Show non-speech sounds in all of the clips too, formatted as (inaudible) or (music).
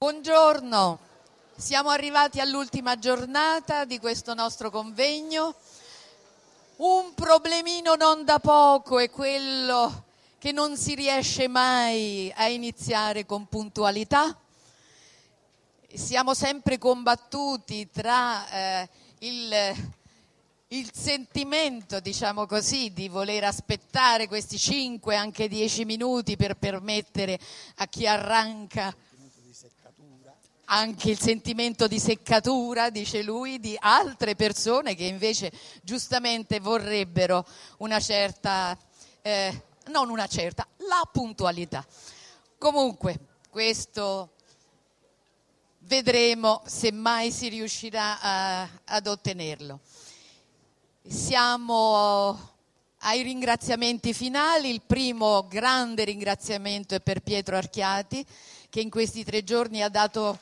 Buongiorno, siamo arrivati all'ultima giornata di questo nostro convegno. Un problemino non da poco è quello che non si riesce mai a iniziare con puntualità. Siamo sempre combattuti tra eh, il, il sentimento, diciamo così, di voler aspettare questi 5, anche 10 minuti per permettere a chi arranca anche il sentimento di seccatura, dice lui, di altre persone che invece giustamente vorrebbero una certa, eh, non una certa, la puntualità. Comunque, questo vedremo se mai si riuscirà a, ad ottenerlo. Siamo ai ringraziamenti finali, il primo grande ringraziamento è per Pietro Archiati che in questi tre giorni ha dato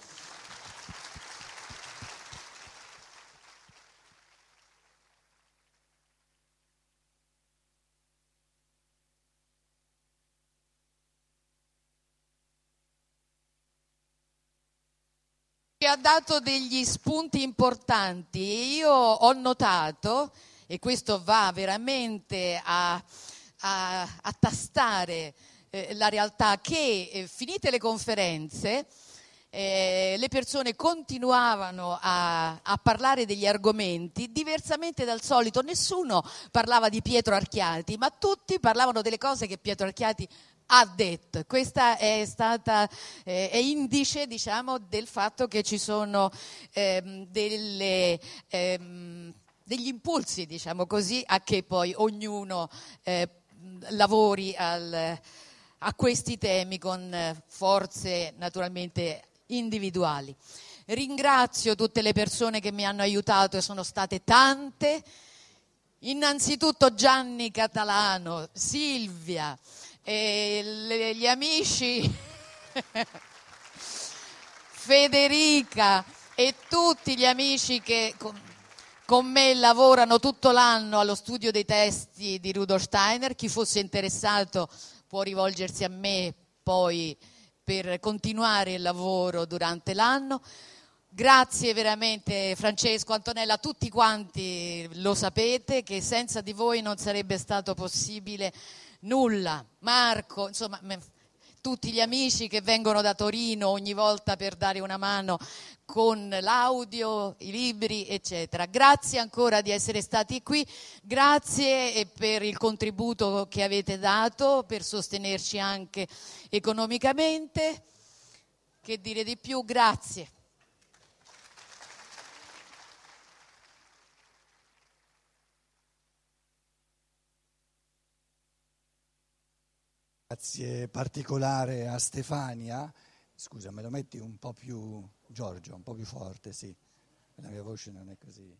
ha dato degli spunti importanti. E io ho notato, e questo va veramente a, a, a tastare eh, la realtà, che eh, finite le conferenze eh, le persone continuavano a, a, parlare degli argomenti diversamente dal solito. Nessuno parlava di Pietro Archiati, ma tutti parlavano delle cose che Pietro Archiati ha detto. Questa è stata eh, è indice diciamo, del fatto che ci sono ehm, delle, ehm, degli impulsi, diciamo così, a che poi ognuno eh, lavori al, a questi temi con forze naturalmente individuali. Ringrazio tutte le persone che mi hanno aiutato e sono state tante. Innanzitutto Gianni Catalano, Silvia, le, gli amici (laughs) Federica e tutti gli amici che con, me lavorano tutto l'anno allo studio dei testi di Rudolf Steiner. Chi fosse interessato può rivolgersi a me poi per continuare il lavoro durante l'anno. Grazie veramente Francesco, Antonella, tutti quanti lo sapete che senza di voi non sarebbe stato possibile nulla. Marco, insomma, tutti gli amici che vengono da Torino ogni volta per dare una mano con l'audio, i libri, eccetera. Grazie ancora di essere stati qui, grazie per il contributo che avete dato per sostenerci anche economicamente. Che dire di più? Grazie. Grazie particolare a Stefania. Scusa, me lo metti un po' più, Giorgio, un po' più forte, sì. La mia voce non è così.